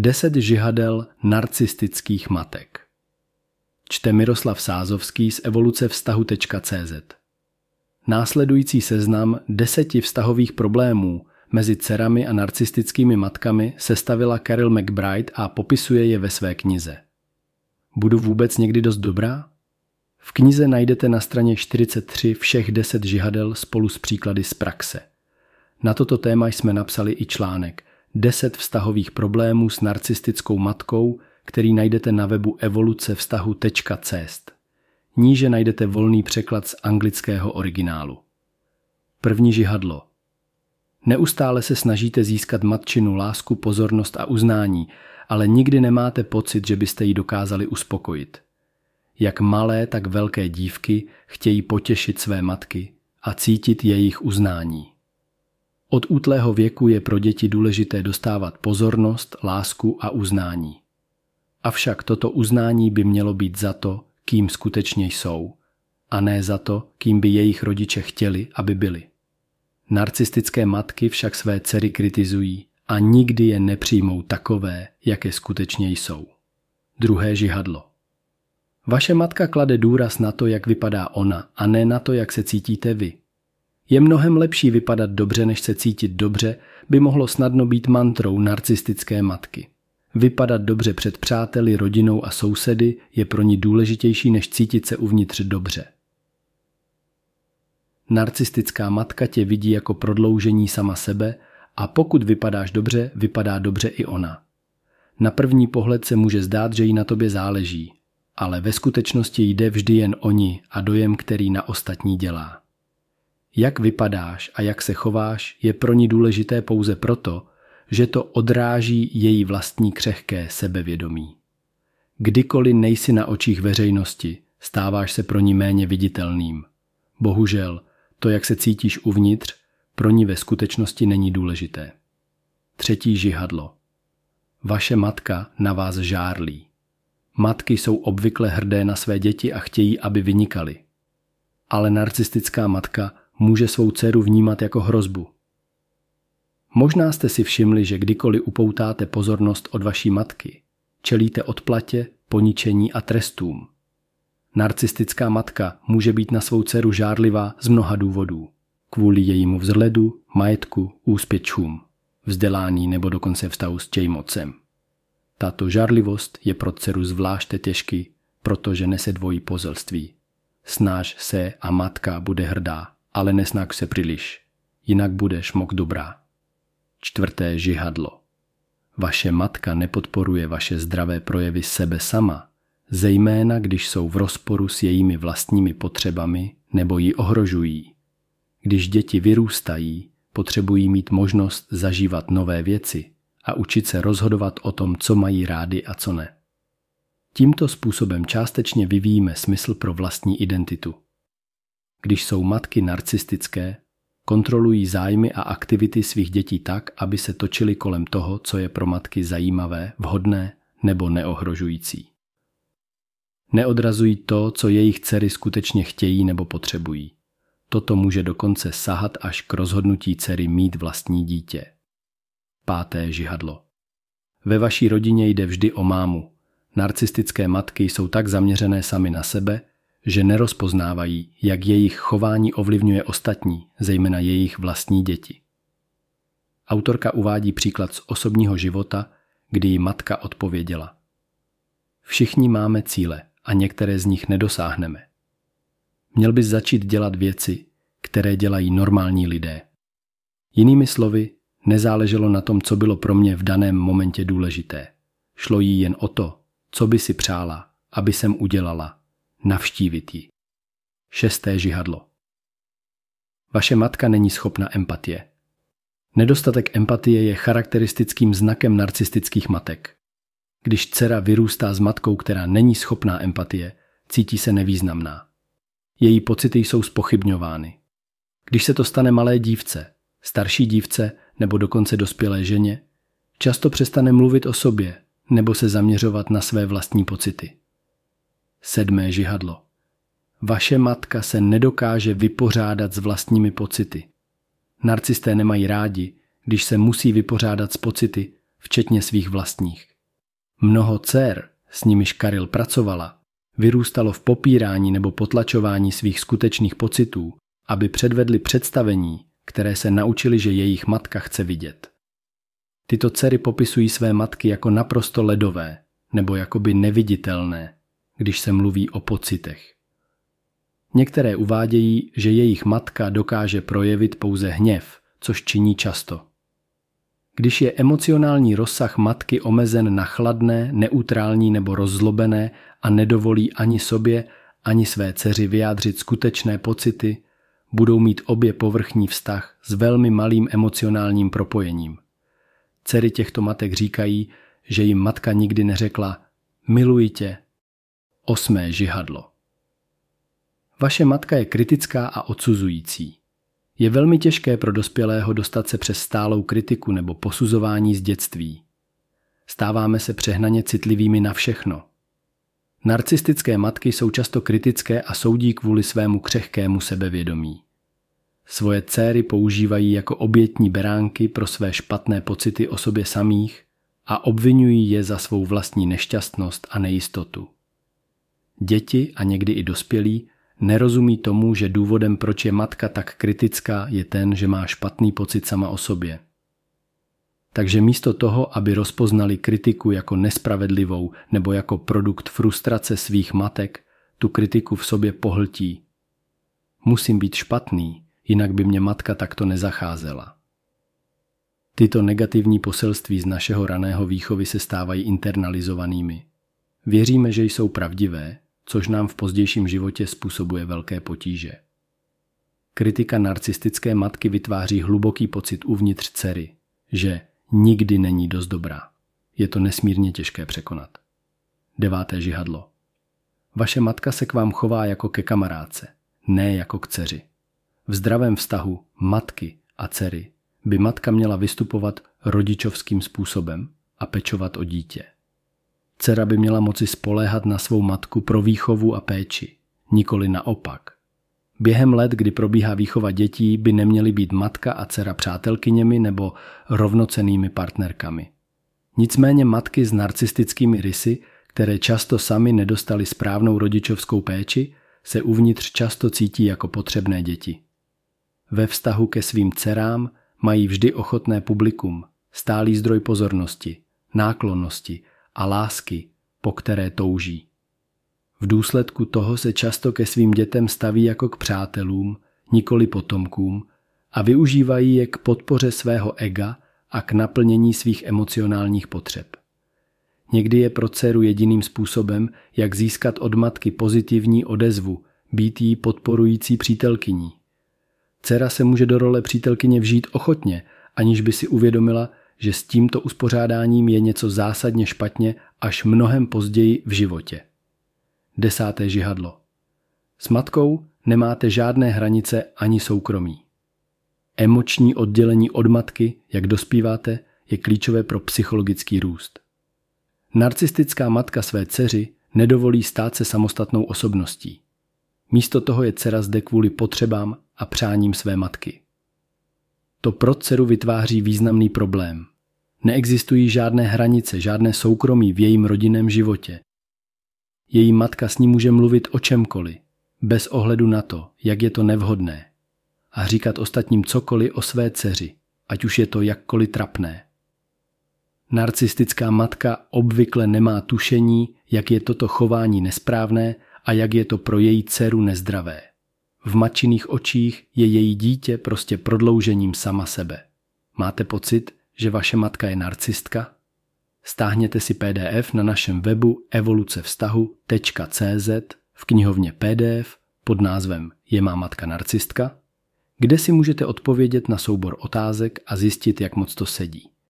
Deset žihadel narcistických matek. Čte Miroslav Sázovský z evoluce vztahu.cz. Následující seznam deseti vztahových problémů mezi dcerami a narcistickými matkami sestavila Carol McBride a popisuje je ve své knize. Budu vůbec někdy dost dobrá? V knize najdete na straně 43 všech 10 žihadel spolu s příklady z praxe. Na toto téma jsme napsali i článek 10 vztahových problémů s narcistickou matkou, který najdete na webu evoluce vztahu.cest. Níže najdete volný překlad z anglického originálu. První žihadlo. Neustále se snažíte získat matčinu lásku, pozornost a uznání, ale nikdy nemáte pocit, že byste ji dokázali uspokojit. Jak malé, tak velké dívky chtějí potěšit své matky a cítit jejich uznání. Od útlého věku je pro děti důležité dostávat pozornost, lásku a uznání. Avšak toto uznání by mělo být za to, kým skutečně jsou, a ne za to, kým by jejich rodiče chtěli, aby byli. Narcistické matky však své dcery kritizují a nikdy je nepřijmou takové, jaké skutečně jsou. Druhé žihadlo. Vaše matka klade důraz na to, jak vypadá ona, a ne na to, jak se cítíte vy. Je mnohem lepší vypadat dobře, než se cítit dobře, by mohlo snadno být mantrou narcistické matky. Vypadat dobře před přáteli, rodinou a sousedy je pro ní důležitější, než cítit se uvnitř dobře. Narcistická matka tě vidí jako prodloužení sama sebe a pokud vypadáš dobře, vypadá dobře i ona. Na první pohled se může zdát, že jí na tobě záleží, ale ve skutečnosti jde vždy jen o ní a dojem, který na ostatní dělá. Jak vypadáš a jak se chováš, je pro ní důležité pouze proto, že to odráží její vlastní křehké sebevědomí. Kdykoliv nejsi na očích veřejnosti, stáváš se pro ní méně viditelným. Bohužel, to, jak se cítíš uvnitř, pro ní ve skutečnosti není důležité. Třetí žihadlo. Vaše matka na vás žárlí. Matky jsou obvykle hrdé na své děti a chtějí, aby vynikaly. Ale narcistická matka může svou dceru vnímat jako hrozbu. Možná jste si všimli, že kdykoliv upoutáte pozornost od vaší matky, čelíte odplatě, poničení a trestům. Narcistická matka může být na svou dceru žárlivá z mnoha důvodů. Kvůli jejímu vzhledu, majetku, úspěčům, vzdělání nebo dokonce vztahu s čejím otcem. Tato žárlivost je pro dceru zvláště těžký, protože nese dvojí pozelství. Snáž se a matka bude hrdá, ale nesnák se příliš, jinak budeš mok dobrá. Čtvrté žihadlo. Vaše matka nepodporuje vaše zdravé projevy sebe sama, zejména když jsou v rozporu s jejími vlastními potřebami nebo ji ohrožují. Když děti vyrůstají, potřebují mít možnost zažívat nové věci a učit se rozhodovat o tom, co mají rády a co ne. Tímto způsobem částečně vyvíjíme smysl pro vlastní identitu. Když jsou matky narcistické, kontrolují zájmy a aktivity svých dětí tak, aby se točily kolem toho, co je pro matky zajímavé, vhodné nebo neohrožující. Neodrazují to, co jejich dcery skutečně chtějí nebo potřebují. Toto může dokonce sahat až k rozhodnutí dcery mít vlastní dítě. Páté žihadlo. Ve vaší rodině jde vždy o mámu. Narcistické matky jsou tak zaměřené sami na sebe, že nerozpoznávají, jak jejich chování ovlivňuje ostatní, zejména jejich vlastní děti. Autorka uvádí příklad z osobního života, kdy jí matka odpověděla. Všichni máme cíle a některé z nich nedosáhneme. Měl bys začít dělat věci, které dělají normální lidé. Jinými slovy, nezáleželo na tom, co bylo pro mě v daném momentě důležité. Šlo jí jen o to, co by si přála, aby jsem udělala navštívit ji. Šesté žihadlo. Vaše matka není schopna empatie. Nedostatek empatie je charakteristickým znakem narcistických matek. Když dcera vyrůstá s matkou, která není schopná empatie, cítí se nevýznamná. Její pocity jsou spochybňovány. Když se to stane malé dívce, starší dívce nebo dokonce dospělé ženě, často přestane mluvit o sobě nebo se zaměřovat na své vlastní pocity. Sedmé žihadlo. Vaše matka se nedokáže vypořádat s vlastními pocity. Narcisté nemají rádi, když se musí vypořádat s pocity, včetně svých vlastních. Mnoho dcer, s nimiž Karil pracovala, vyrůstalo v popírání nebo potlačování svých skutečných pocitů, aby předvedli představení, které se naučili, že jejich matka chce vidět. Tyto dcery popisují své matky jako naprosto ledové nebo jakoby neviditelné, když se mluví o pocitech. Některé uvádějí, že jejich matka dokáže projevit pouze hněv, což činí často. Když je emocionální rozsah matky omezen na chladné, neutrální nebo rozzlobené a nedovolí ani sobě, ani své dceři vyjádřit skutečné pocity, budou mít obě povrchní vztah s velmi malým emocionálním propojením. Dcery těchto matek říkají, že jim matka nikdy neřekla miluji tě. Osmé žihadlo. Vaše matka je kritická a odsuzující. Je velmi těžké pro dospělého dostat se přes stálou kritiku nebo posuzování z dětství. Stáváme se přehnaně citlivými na všechno. Narcistické matky jsou často kritické a soudí kvůli svému křehkému sebevědomí. Svoje dcery používají jako obětní beránky pro své špatné pocity o sobě samých a obvinují je za svou vlastní nešťastnost a nejistotu. Děti a někdy i dospělí nerozumí tomu, že důvodem, proč je matka tak kritická, je ten, že má špatný pocit sama o sobě. Takže místo toho, aby rozpoznali kritiku jako nespravedlivou nebo jako produkt frustrace svých matek, tu kritiku v sobě pohltí. Musím být špatný, jinak by mě matka takto nezacházela. Tyto negativní poselství z našeho raného výchovy se stávají internalizovanými. Věříme, že jsou pravdivé, což nám v pozdějším životě způsobuje velké potíže. Kritika narcistické matky vytváří hluboký pocit uvnitř dcery, že nikdy není dost dobrá. Je to nesmírně těžké překonat. Deváté žihadlo. Vaše matka se k vám chová jako ke kamarádce, ne jako k dceři. V zdravém vztahu matky a dcery by matka měla vystupovat rodičovským způsobem a pečovat o dítě. Dcera by měla moci spoléhat na svou matku pro výchovu a péči, nikoli naopak. Během let, kdy probíhá výchova dětí, by neměly být matka a dcera přátelkyněmi nebo rovnocenými partnerkami. Nicméně matky s narcistickými rysy, které často sami nedostali správnou rodičovskou péči, se uvnitř často cítí jako potřebné děti. Ve vztahu ke svým dcerám mají vždy ochotné publikum, stálý zdroj pozornosti, náklonnosti a lásky, po které touží. V důsledku toho se často ke svým dětem staví jako k přátelům, nikoli potomkům a využívají je k podpoře svého ega a k naplnění svých emocionálních potřeb. Někdy je pro dceru jediným způsobem, jak získat od matky pozitivní odezvu, být jí podporující přítelkyní. Dcera se může do role přítelkyně vžít ochotně, aniž by si uvědomila, že s tímto uspořádáním je něco zásadně špatně až mnohem později v životě. Desáté žihadlo. S matkou nemáte žádné hranice ani soukromí. Emoční oddělení od matky, jak dospíváte, je klíčové pro psychologický růst. Narcistická matka své dceři nedovolí stát se samostatnou osobností. Místo toho je dcera zde kvůli potřebám a přáním své matky. To pro dceru vytváří významný problém. Neexistují žádné hranice, žádné soukromí v jejím rodinném životě. Její matka s ní může mluvit o čemkoliv, bez ohledu na to, jak je to nevhodné. A říkat ostatním cokoliv o své dceři, ať už je to jakkoliv trapné. Narcistická matka obvykle nemá tušení, jak je toto chování nesprávné a jak je to pro její dceru nezdravé. V matčiných očích je její dítě prostě prodloužením sama sebe. Máte pocit, že vaše matka je narcistka? Stáhněte si PDF na našem webu evolucevztahu.cz v knihovně PDF pod názvem Je má matka narcistka, kde si můžete odpovědět na soubor otázek a zjistit, jak moc to sedí.